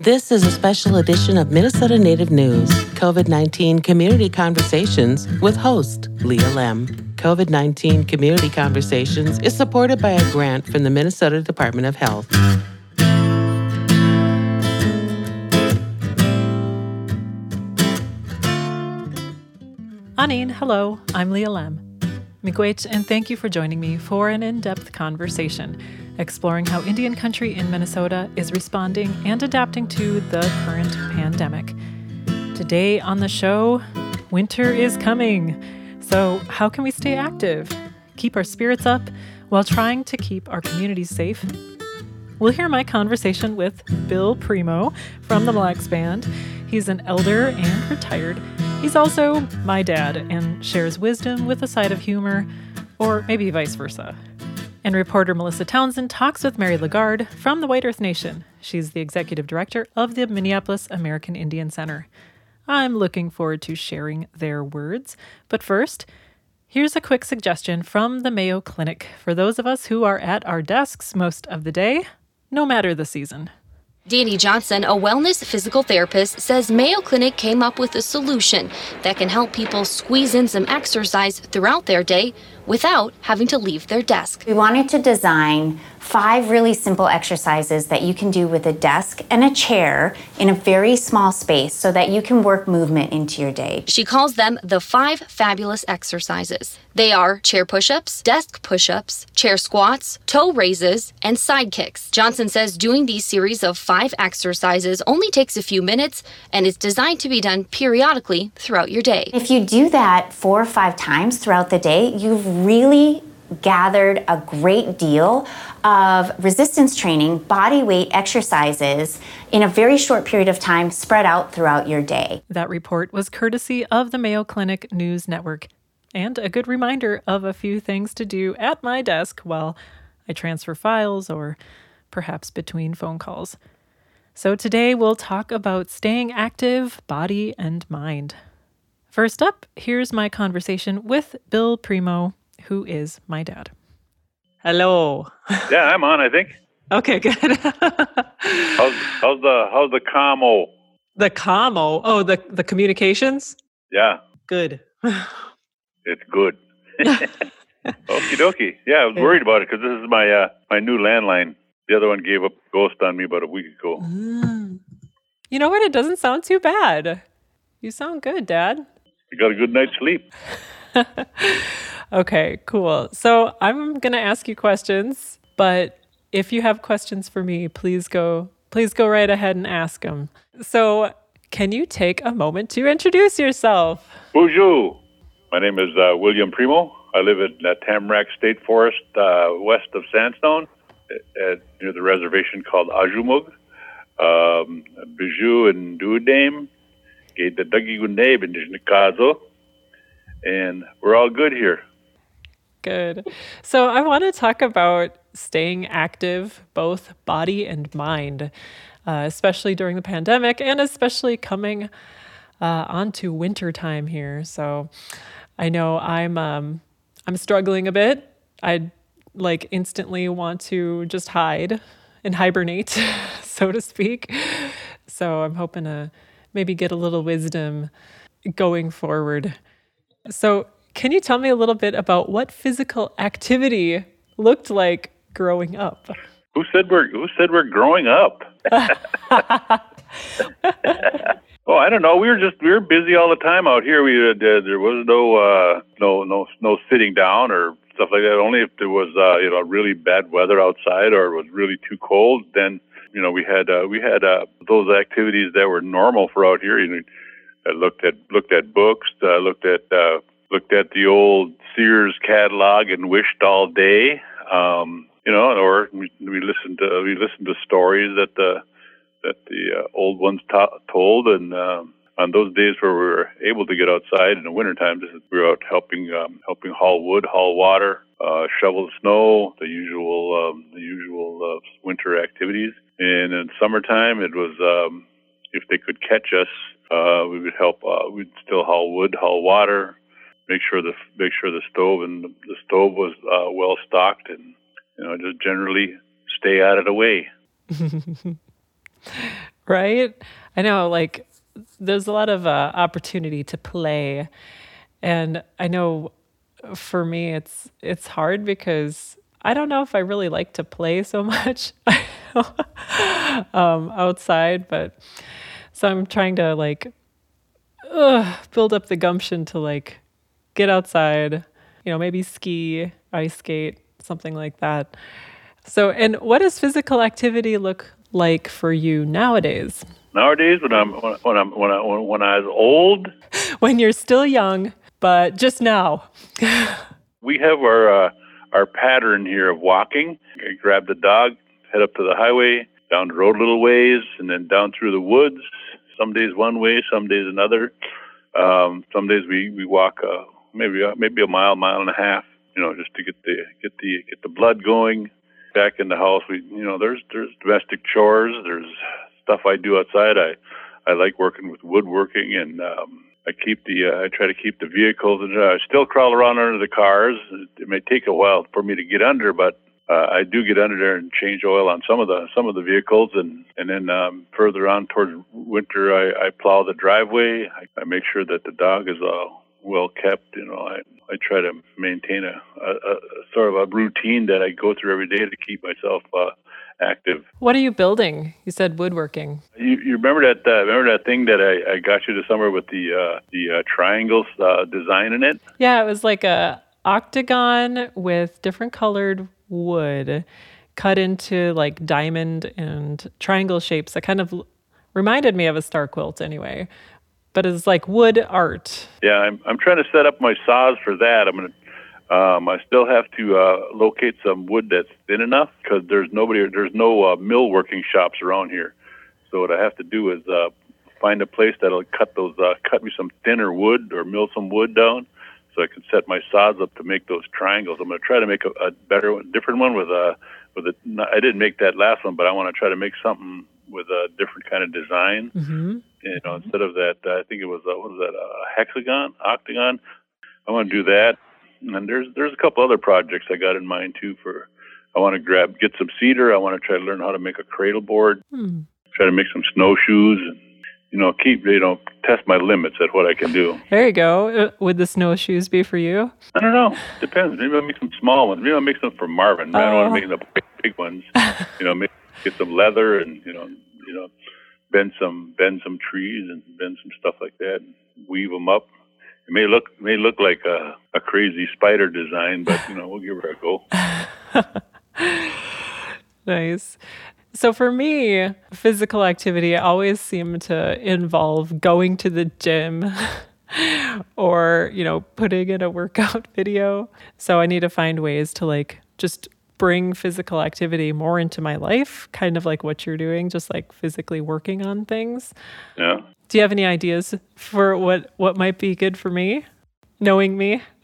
This is a special edition of Minnesota Native News, COVID 19 Community Conversations with host Leah Lemm. COVID 19 Community Conversations is supported by a grant from the Minnesota Department of Health. Anin, hello, I'm Leah Lemm. Miigwech, and thank you for joining me for an in depth conversation exploring how Indian country in Minnesota is responding and adapting to the current pandemic. Today on the show, winter is coming. So, how can we stay active, keep our spirits up while trying to keep our communities safe? We'll hear my conversation with Bill Primo from the Lacs Band. He's an elder and retired. He's also my dad and shares wisdom with a side of humor, or maybe vice versa. And reporter Melissa Townsend talks with Mary Lagarde from the White Earth Nation. She's the executive director of the Minneapolis American Indian Center. I'm looking forward to sharing their words. But first, here's a quick suggestion from the Mayo Clinic for those of us who are at our desks most of the day, no matter the season. Danny Johnson, a wellness physical therapist, says Mayo Clinic came up with a solution that can help people squeeze in some exercise throughout their day without having to leave their desk. We wanted to design five really simple exercises that you can do with a desk and a chair in a very small space so that you can work movement into your day. She calls them the five fabulous exercises. They are chair push ups, desk push ups, chair squats, toe raises, and side kicks. Johnson says doing these series of five exercises only takes a few minutes and is designed to be done periodically throughout your day. If you do that four or five times throughout the day, you've really gathered a great deal of resistance training, body weight exercises in a very short period of time spread out throughout your day. That report was courtesy of the Mayo Clinic News Network and a good reminder of a few things to do at my desk while I transfer files or perhaps between phone calls. So today we'll talk about staying active, body and mind. First up, here's my conversation with Bill Primo, who is my dad. Hello. Yeah, I'm on. I think. Okay, good. how's, how's the how's the commo? The commo. Oh, the the communications. Yeah. Good. it's good. Okie dokie. Yeah, I was worried about it because this is my uh, my new landline. The other one gave up ghost on me about a week ago. Mm. You know what? It doesn't sound too bad. You sound good, Dad. You got a good night's sleep. Okay, cool. So I'm gonna ask you questions, but if you have questions for me, please go please go right ahead and ask them. So, can you take a moment to introduce yourself? Bonjour. My name is uh, William Primo. I live in uh, Tamarack State Forest, uh, west of Sandstone, at, near the reservation called Aazhoomog. Um, Bijou and Duodame, Gate the Dougie Gunde, Nikazo and we're all good here. Good. So I want to talk about staying active, both body and mind, uh, especially during the pandemic and especially coming uh, onto winter time here. So I know I'm um, I'm struggling a bit. I like instantly want to just hide and hibernate, so to speak. So I'm hoping to maybe get a little wisdom going forward. So, can you tell me a little bit about what physical activity looked like growing up? Who said we're Who said we're growing up? oh, I don't know. We were just we were busy all the time out here. We uh, there was no uh, no no no sitting down or stuff like that. Only if there was uh, you know really bad weather outside or it was really too cold. Then you know we had uh, we had uh, those activities that were normal for out here. You know, I looked at looked at books, uh, looked at uh, looked at the old Sears catalog and wished all day. Um, you know, or we, listened to we listened to stories that the that the uh, old ones ta- told, and um, on those days where we were able to get outside in the wintertime, we were out helping um, helping haul wood, haul water, uh, shovel snow, the usual um, the usual uh, winter activities. And in summertime, it was um, if they could catch us, uh, we would help. Uh, we'd still haul wood, haul water, make sure the make sure the stove and the stove was uh, well stocked, and you know just generally stay out of the way. Right? I know, like, there's a lot of uh, opportunity to play. And I know for me, it's it's hard because I don't know if I really like to play so much um, outside, but so I'm trying to like ugh, build up the gumption to like get outside, you know, maybe ski, ice skate, something like that. So, and what does physical activity look like for you nowadays? Nowadays, when I'm when I'm when I when I was old, when you're still young, but just now. we have our uh, our pattern here of walking. I grab the dog, head up to the highway, down the road a little ways, and then down through the woods. Some days one way, some days another. Um, some days we we walk uh, maybe uh, maybe a mile, mile and a half. You know, just to get the get the get the blood going. Back in the house, we you know there's there's domestic chores. There's stuff I do outside. I I like working with woodworking and um, I keep the uh, I try to keep the vehicles and uh, I still crawl around under the cars. It may take a while for me to get under, but uh, I do get under there and change oil on some of the some of the vehicles, and and then um, further on towards winter, I, I plow the driveway. I, I make sure that the dog is all well kept. You know, I I try to maintain a, a, a sort of a routine that I go through every day to keep myself uh, active. What are you building? You said woodworking. You, you remember that? Uh, remember that thing that I, I got you this summer with the uh, the uh, triangles uh, design in it? Yeah, it was like a octagon with different colored wood cut into like diamond and triangle shapes that kind of reminded me of a star quilt anyway but it's like wood art yeah i'm, I'm trying to set up my saws for that i'm going to um, I still have to uh, locate some wood that's thin enough because there's nobody, there's no uh, mill working shops around here. So what I have to do is uh, find a place that'll cut those, uh, cut me some thinner wood or mill some wood down, so I can set my saws up to make those triangles. I'm going to try to make a, a better, one, different one with a, with a. I didn't make that last one, but I want to try to make something with a different kind of design. Mm-hmm. You know, instead of that, I think it was uh, what was that, a hexagon, octagon. I want to do that and there's there's a couple other projects I got in mind too. For I want to grab get some cedar. I want to try to learn how to make a cradle board. Hmm. Try to make some snowshoes and you know keep you know test my limits at what I can do. There you go. Uh, would the snowshoes be for you? I don't know. Depends. Maybe I'll make some small ones. Maybe I'll make some for Marvin. I don't want to make the big, big ones. you know, make, get some leather and you know you know bend some bend some trees and bend some stuff like that. Weave them up it may look may look like a, a crazy spider design, but you know we'll give her a go. nice. So for me, physical activity always seemed to involve going to the gym or, you know, putting in a workout video. So I need to find ways to like just bring physical activity more into my life, kind of like what you're doing, just like physically working on things. Yeah. Do you have any ideas for what what might be good for me, knowing me?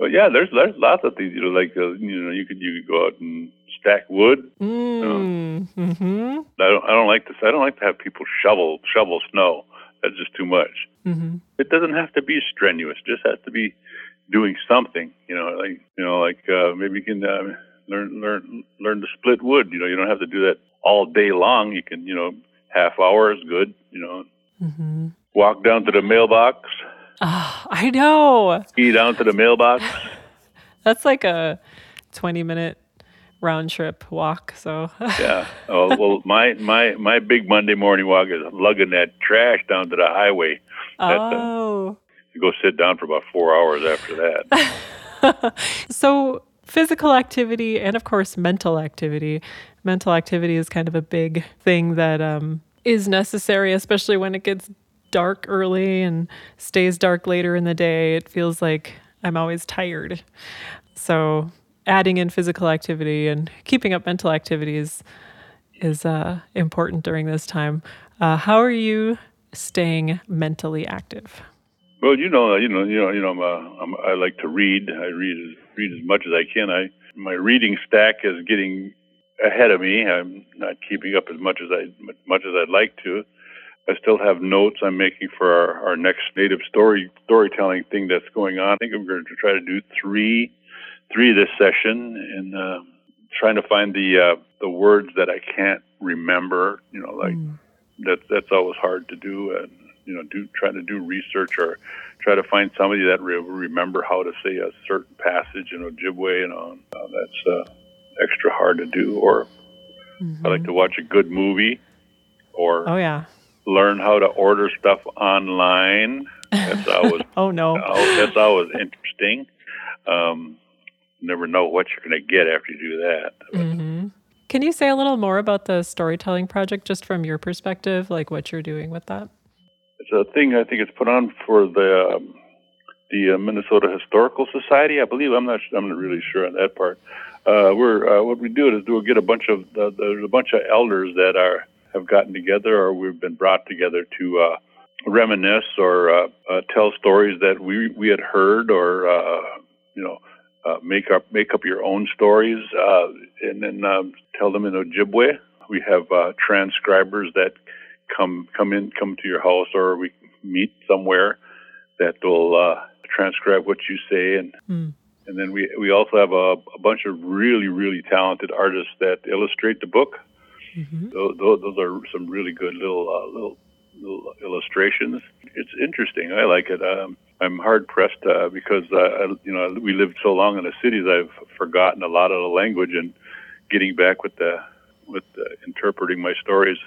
well, yeah, there's there's lots of things. You know, like uh, you know, you could you could go out and stack wood. Mm, mm-hmm. I don't I don't like this. I don't like to have people shovel shovel snow. That's just too much. Mm-hmm. It doesn't have to be strenuous. It just has to be doing something. You know, like you know, like uh, maybe you can uh, learn learn learn to split wood. You know, you don't have to do that all day long. You can you know half hour is good, you know. Mm-hmm. Walk down to the mailbox. Oh, I know. Ski down to the mailbox. That's like a 20 minute round trip walk. So yeah. Oh well, my my my big Monday morning walk is lugging that trash down to the highway. Oh. You go sit down for about four hours after that. so physical activity and of course mental activity mental activity is kind of a big thing that um, is necessary, especially when it gets dark early and stays dark later in the day. It feels like I'm always tired. So adding in physical activity and keeping up mental activities is uh, important during this time. Uh, how are you staying mentally active? Well, you know, you know, you know, you know, I'm, uh, I'm, i like to read. I read as read as much as I can. I my reading stack is getting ahead of me. I'm not keeping up as much as I much as I'd like to. I still have notes I'm making for our, our next native story storytelling thing that's going on. I think I'm going to try to do three three this session and uh, trying to find the uh, the words that I can't remember. You know, like mm. that that's always hard to do, and you know, do trying to do research or try to find somebody that re- remember how to say a certain passage in Ojibwe. You know, uh, that's uh, extra hard to do. Or mm-hmm. I like to watch a good movie, or oh yeah, learn how to order stuff online. That's always oh no, that's always interesting. Um, never know what you're going to get after you do that. Mm-hmm. Can you say a little more about the storytelling project, just from your perspective, like what you're doing with that? A thing I think it's put on for the um, the uh, Minnesota Historical Society, I believe. I'm not I'm not really sure on that part. Uh, we're uh, what we do is we'll get a bunch of uh, there's a bunch of elders that are have gotten together or we've been brought together to uh, reminisce or uh, uh, tell stories that we we had heard or uh, you know uh, make up make up your own stories uh, and then um, tell them in Ojibwe. We have uh, transcribers that come come in come to your house or we meet somewhere that will uh, transcribe what you say and. Mm. And then we we also have a, a bunch of really really talented artists that illustrate the book. Mm-hmm. Those, those, are some really good little uh, little little illustrations. It's interesting. I like it. Um, I'm hard pressed uh, because uh, you know we lived so long in the cities. I've forgotten a lot of the language and getting back with the with the interpreting my stories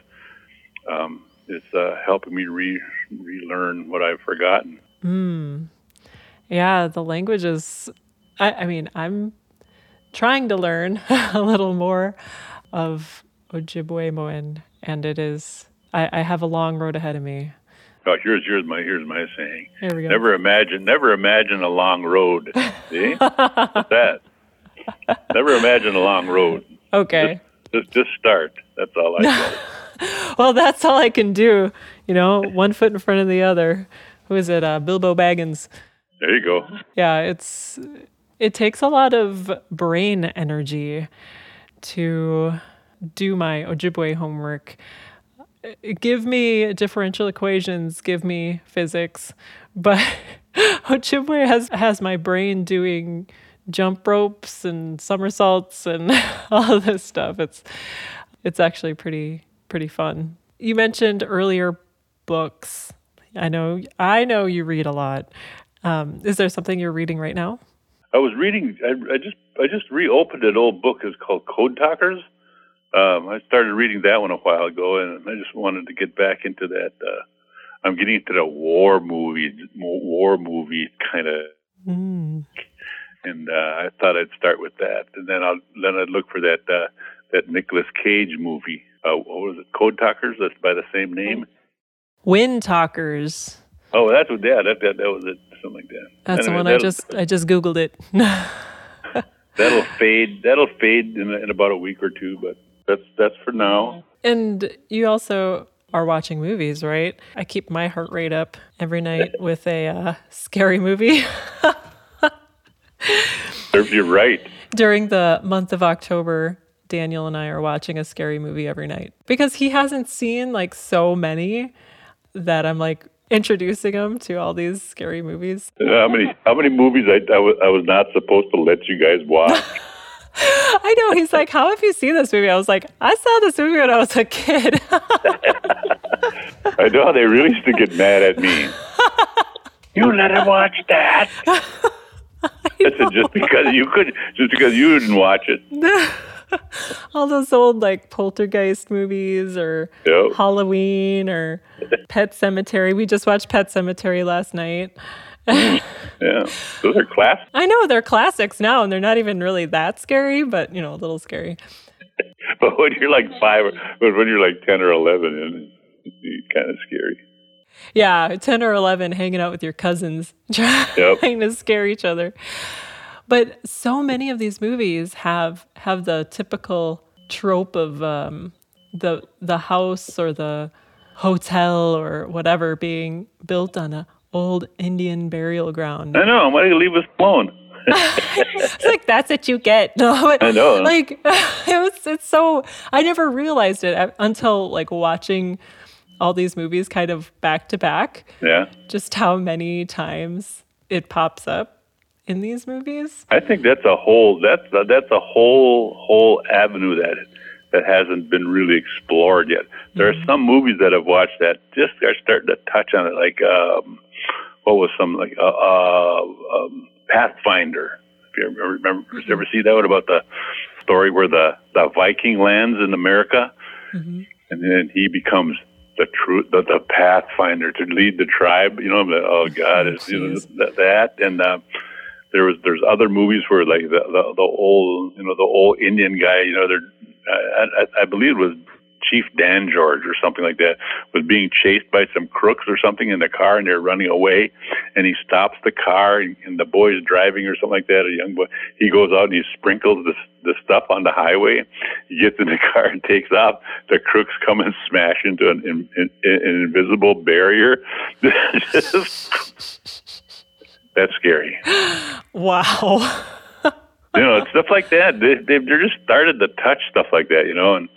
um, is uh, helping me re relearn what I've forgotten. Mm. Yeah, the language is. I, I mean, I'm trying to learn a little more of Ojibwemowin and it is. I, I have a long road ahead of me. Oh, here's here's my here's my saying. Here we go. Never imagine never imagine a long road. See What's that? Never imagine a long road. Okay. Just, just, just start. That's all I say. well, that's all I can do. You know, one foot in front of the other. Who is it? Uh, Bilbo Baggins. There you go. Yeah, it's it takes a lot of brain energy to do my Ojibwe homework give me differential equations, give me physics, but Ojibwe has has my brain doing jump ropes and somersaults and all this stuff. It's it's actually pretty pretty fun. You mentioned earlier books. I know I know you read a lot. Um, is there something you're reading right now? I was reading. I, I just I just reopened an old book. It's called Code Talkers um, I started reading that one a while ago, and I just wanted to get back into that. Uh, I'm getting into the war movie, war movie kind of, mm. and uh, I thought I'd start with that, and then I'll then I'd look for that uh, that Nicolas Cage movie. Uh, what was it? Code Talkers. That's by the same name. Wind Talkers. Oh, that's what. Yeah, that that, that was it. Something like that. That's anyway, the one I just I just googled it. that'll fade. That'll fade in, in about a week or two, but that's that's for now. And you also are watching movies, right? I keep my heart rate up every night with a uh, scary movie. You're right. During the month of October, Daniel and I are watching a scary movie every night because he hasn't seen like so many that I'm like introducing him to all these scary movies. Uh, how many how many movies I, I, was, I was not supposed to let you guys watch? I know. He's like, How have you seen this movie? I was like, I saw this movie when I was a kid. I know. They really used to get mad at me. you let him watch that. That's just because you could, just because you didn't watch it. All those old like poltergeist movies or yep. Halloween or Pet Sematary. We just watched Pet Sematary last night. yeah, those are classics. I know they're classics now, and they're not even really that scary, but you know, a little scary. but when you're like five, but when you're like ten or eleven, it's kind of scary. Yeah, ten or eleven, hanging out with your cousins, trying yep. to scare each other. But so many of these movies have have the typical trope of um, the the house or the hotel or whatever being built on a old Indian burial ground. I know. Why do you leave us alone? it's like that's what you get. No, I know. Like it was. It's so. I never realized it until like watching all these movies kind of back to back. Yeah. Just how many times it pops up in these movies? I think that's a whole that's a, that's a whole whole avenue that that hasn't been really explored yet. There are some movies that I've watched that just are starting to touch on it, like um, what was some like uh, uh, um, Pathfinder. If you remember, remember you ever see that one about the story where the the Viking lands in America, and then he becomes the true the, the pathfinder to lead the tribe. You know, the, oh God, it's you know, that, that and. Uh, there was there's other movies where like the, the the old you know the old Indian guy you know they're I, I, I believe it was Chief Dan George or something like that was being chased by some crooks or something in the car and they're running away and he stops the car and, and the boy's driving or something like that a young boy. He goes out and he sprinkles the the stuff on the highway he gets in the car and takes off. The crooks come and smash into an, an, an invisible barrier that's scary Wow. you know, stuff like that. They they they're just started to touch stuff like that, you know, and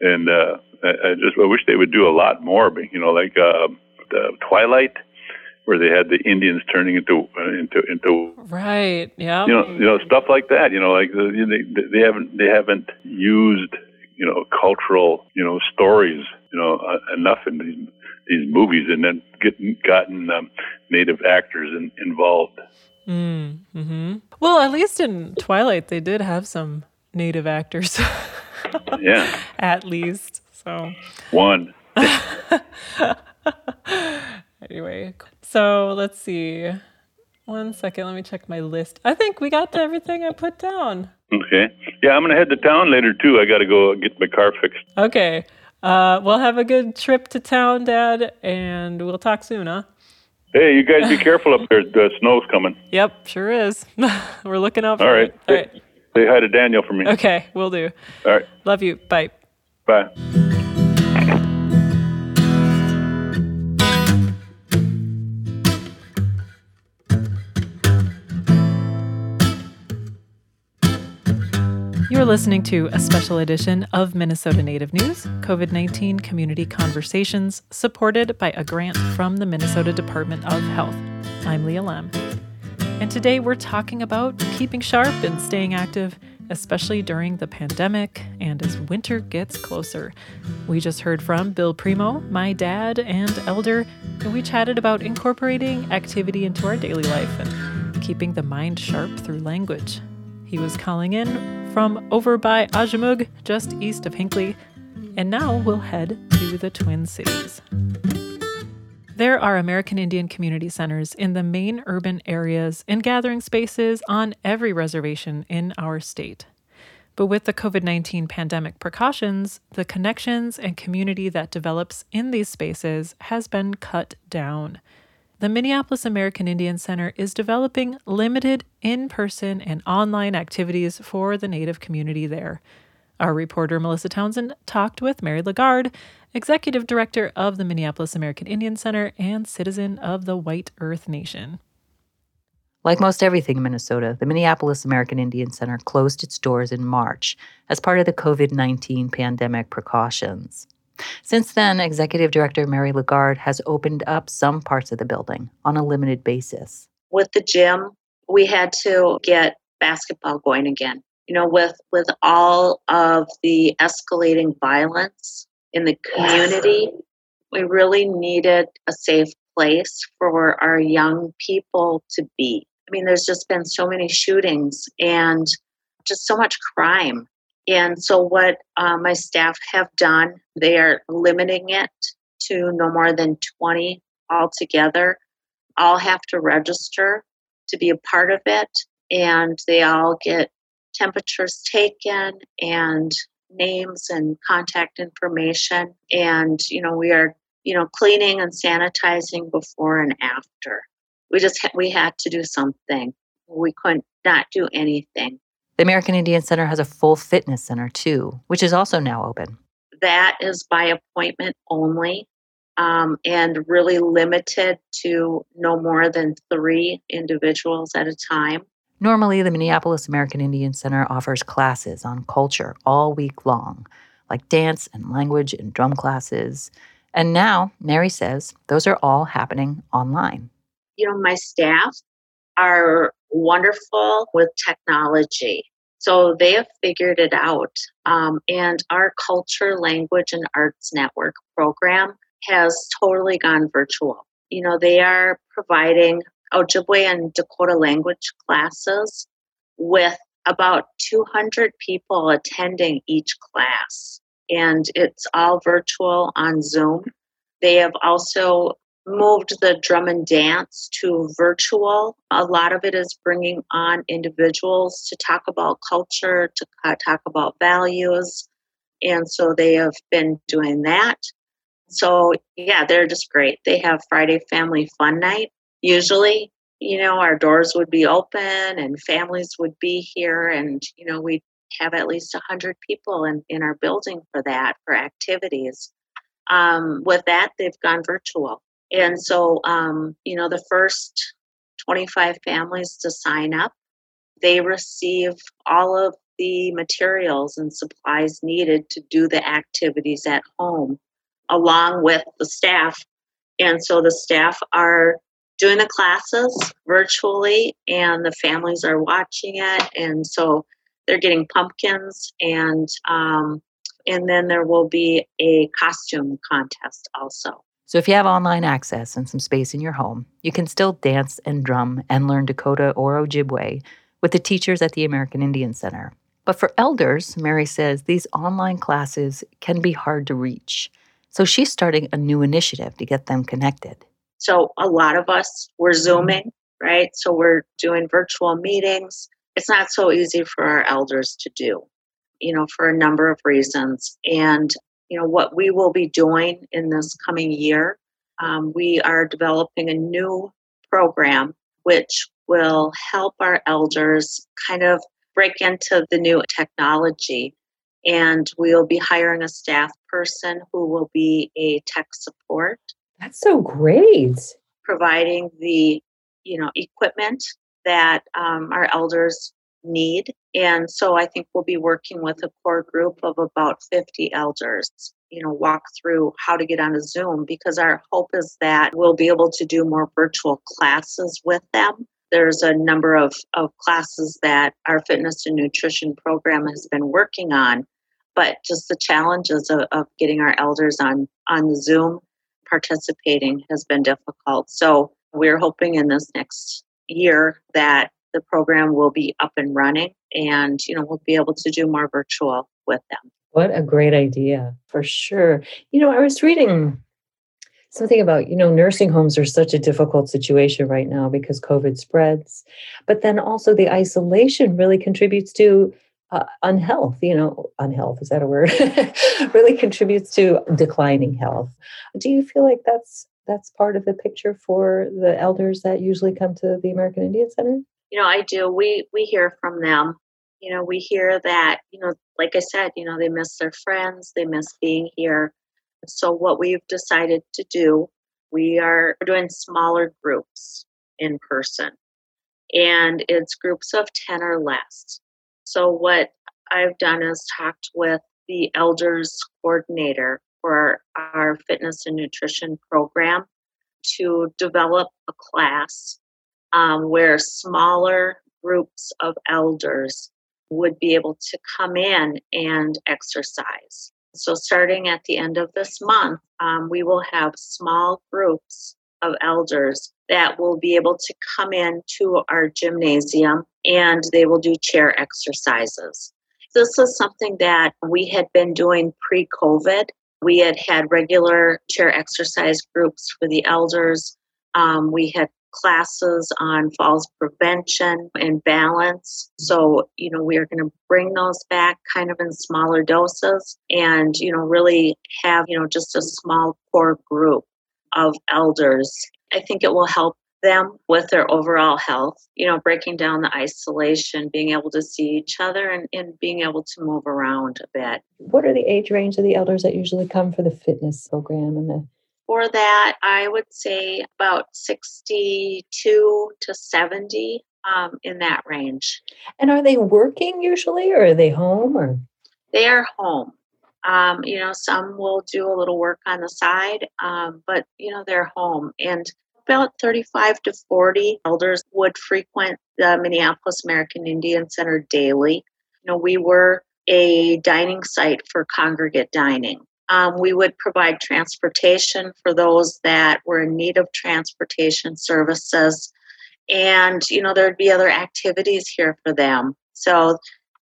and uh, I, I just I wish they would do a lot more. But you know, like uh, the Twilight, where they had the Indians turning into uh, into into right. Yeah. you know you know stuff like that. You know, like the, they they haven't they haven't used you know cultural you know stories you know uh, enough in these these movies, and then getting gotten um, native actors in, involved. Mm, hmm Well, at least in Twilight, they did have some native actors. Yeah, at least. So, one. anyway, so let's see. One second, let me check my list. I think we got to everything I put down. Okay. Yeah, I'm gonna head to town later too. I got to go get my car fixed. Okay. Uh, well, have a good trip to town, Dad, and we'll talk soon, huh? Hey, you guys be careful up there. The snow's coming. Yep, sure is. We're looking out for All right. it. All right. Say hi to Daniel for me. Okay, we'll do. All right. Love you. Bye. Bye. Listening to a special edition of Minnesota Native News, COVID 19 Community Conversations, supported by a grant from the Minnesota Department of Health. I'm Leah Lemm. And today we're talking about keeping sharp and staying active, especially during the pandemic and as winter gets closer. We just heard from Bill Primo, my dad and elder, and we chatted about incorporating activity into our daily life and keeping the mind sharp through language. He was calling in from over by Aazhoomog, just east of Hinckley, and now we'll head to the Twin Cities. There are American Indian community centers in the main urban areas and gathering spaces on every reservation in our state. But with the COVID 19 pandemic precautions, the connections and community that develops in these spaces has been cut down. The Minneapolis American Indian Center is developing limited in person and online activities for the Native community there. Our reporter Melissa Townsend talked with Mary Lagarde, Executive Director of the Minneapolis American Indian Center and citizen of the White Earth Nation. Like most everything in Minnesota, the Minneapolis American Indian Center closed its doors in March as part of the COVID 19 pandemic precautions. Since then, Executive Director Mary Lagarde has opened up some parts of the building on a limited basis. With the gym, we had to get basketball going again. You know, with with all of the escalating violence in the community, we really needed a safe place for our young people to be. I mean, there's just been so many shootings and just so much crime and so, what uh, my staff have done, they are limiting it to no more than 20 altogether. All have to register to be a part of it, and they all get temperatures taken and names and contact information. And, you know, we are, you know, cleaning and sanitizing before and after. We just, ha- we had to do something. We couldn't not do anything. The American Indian Center has a full fitness center too, which is also now open. That is by appointment only um, and really limited to no more than three individuals at a time. Normally, the Minneapolis American Indian Center offers classes on culture all week long, like dance and language and drum classes. And now, Mary says, those are all happening online. You know, my staff are wonderful with technology. So they have figured it out. Um, and our Culture, Language, and Arts Network program has totally gone virtual. You know, they are providing Ojibwe and Dakota language classes with about 200 people attending each class. And it's all virtual on Zoom. They have also moved the drum and dance to virtual. A lot of it is bringing on individuals to talk about culture, to talk about values. And so they have been doing that. So, yeah, they're just great. They have Friday Family Fun Night. Usually, you know, our doors would be open and families would be here, and, you know, we'd have at least 100 people in, in our building for that, for activities. Um, with that, they've gone virtual. And so, um, you know, the first 25 families to sign up, they receive all of the materials and supplies needed to do the activities at home along with the staff. And so the staff are doing the classes virtually and the families are watching it. And so they're getting pumpkins and um, and then there will be a costume contest also. So if you have online access and some space in your home, you can still dance and drum and learn Dakota or Ojibwe with the teachers at the American Indian Center. But for elders, Mary says these online classes can be hard to reach. So she's starting a new initiative to get them connected. So a lot of us we're zooming, right? So we're doing virtual meetings. It's not so easy for our elders to do, you know, for a number of reasons. And you know what we will be doing in this coming year. Um, we are developing a new program which will help our elders kind of break into the new technology. And we'll be hiring a staff person who will be a tech support. That's so great. Providing the you know equipment that um, our elders need. And so I think we'll be working with a core group of about 50 elders, you know, walk through how to get on a Zoom because our hope is that we'll be able to do more virtual classes with them. There's a number of, of classes that our fitness and nutrition program has been working on, but just the challenges of, of getting our elders on, on Zoom participating has been difficult. So we're hoping in this next year that the program will be up and running and you know we'll be able to do more virtual with them. What a great idea for sure. You know i was reading something about you know nursing homes are such a difficult situation right now because covid spreads but then also the isolation really contributes to uh, unhealth you know unhealth is that a word? Really contributes to declining health. Do you feel like that's that's part of the picture for the elders that usually come to the american indian center you know, I do. We we hear from them. You know, we hear that, you know, like I said, you know, they miss their friends, they miss being here. So what we've decided to do, we are doing smaller groups in person. And it's groups of 10 or less. So what I've done is talked with the elders coordinator for our fitness and nutrition program to develop a class um, where smaller groups of elders would be able to come in and exercise. So, starting at the end of this month, um, we will have small groups of elders that will be able to come in to our gymnasium and they will do chair exercises. This is something that we had been doing pre COVID. We had had regular chair exercise groups for the elders. Um, we had classes on falls prevention and balance. So, you know, we are going to bring those back kind of in smaller doses and, you know, really have, you know, just a small core group of elders. I think it will help them with their overall health, you know, breaking down the isolation, being able to see each other and, and being able to move around a bit. What are the age range of the elders that usually come for the fitness program and the for that, I would say about 62 to 70 um, in that range. And are they working usually or are they home or? They are home. Um, you know, some will do a little work on the side, um, but you know, they're home. And about 35 to 40 elders would frequent the Minneapolis American Indian Center daily. You know, we were a dining site for congregate dining. Um, we would provide transportation for those that were in need of transportation services. And, you know, there'd be other activities here for them. So,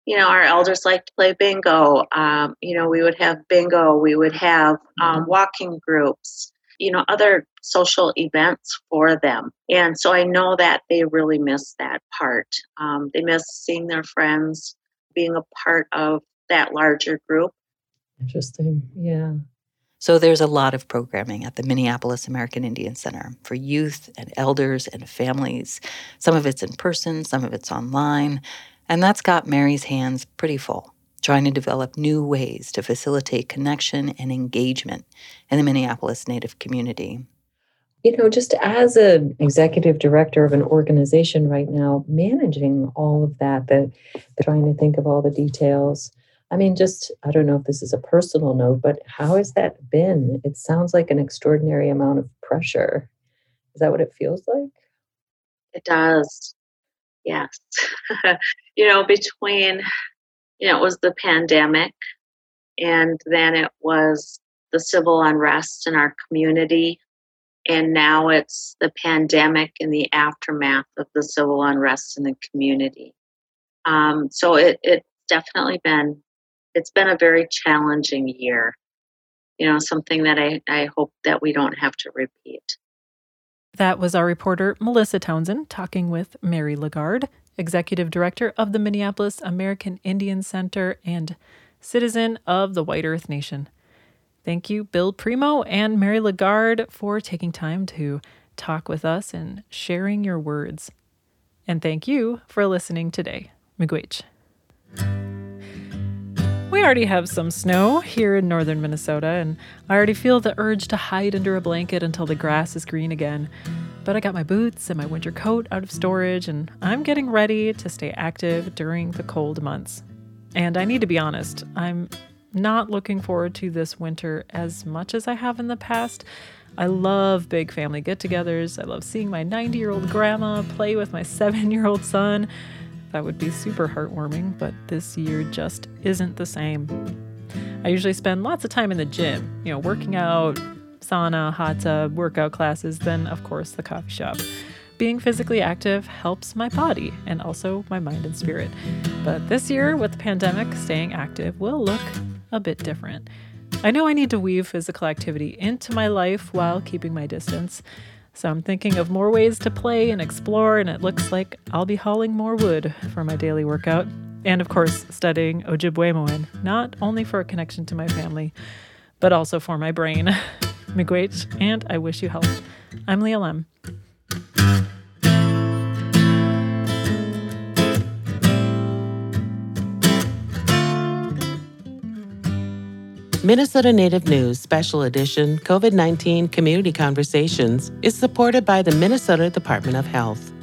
you know, our elders like to play bingo. Um, you know, we would have bingo, we would have um, mm-hmm. walking groups, you know, other social events for them. And so I know that they really miss that part. Um, they miss seeing their friends, being a part of that larger group. Interesting. Yeah. So there's a lot of programming at the Minneapolis American Indian Center for youth and elders and families. Some of it's in person, some of it's online. And that's got Mary's hands pretty full, trying to develop new ways to facilitate connection and engagement in the Minneapolis Native community. You know, just as an executive director of an organization right now, managing all of that, that trying to think of all the details, I mean, just, I don't know if this is a personal note, but how has that been? It sounds like an extraordinary amount of pressure. Is that what it feels like? It does. Yes. you know, between, you know, it was the pandemic and then it was the civil unrest in our community. And now it's the pandemic and the aftermath of the civil unrest in the community. Um, so it, it's definitely been it's been a very challenging year. You know, something that I, I hope that we don't have to repeat. That was our reporter, Melissa Townsend, talking with Mary Lagarde, Executive Director of the Minneapolis American Indian Center and citizen of the White Earth Nation. Thank you, Bill Primo and Mary Lagarde, for taking time to talk with us and sharing your words. And thank you for listening today. Miigwech. We already have some snow here in northern Minnesota, and I already feel the urge to hide under a blanket until the grass is green again. But I got my boots and my winter coat out of storage, and I'm getting ready to stay active during the cold months. And I need to be honest, I'm not looking forward to this winter as much as I have in the past. I love big family get togethers. I love seeing my 90 year old grandma play with my seven year old son. That would be super heartwarming, but this year just isn't the same. I usually spend lots of time in the gym, you know, working out, sauna, hot tub, workout classes, then, of course, the coffee shop. Being physically active helps my body and also my mind and spirit. But this year, with the pandemic, staying active will look a bit different. I know I need to weave physical activity into my life while keeping my distance. So I'm thinking of more ways to play and explore, and it looks like I'll be hauling more wood for my daily workout. And of course, studying Ojibwe not only for a connection to my family, but also for my brain. Miigwech, and I wish you health. I'm Leah Lemm. Minnesota Native News Special Edition COVID 19 Community Conversations is supported by the Minnesota Department of Health.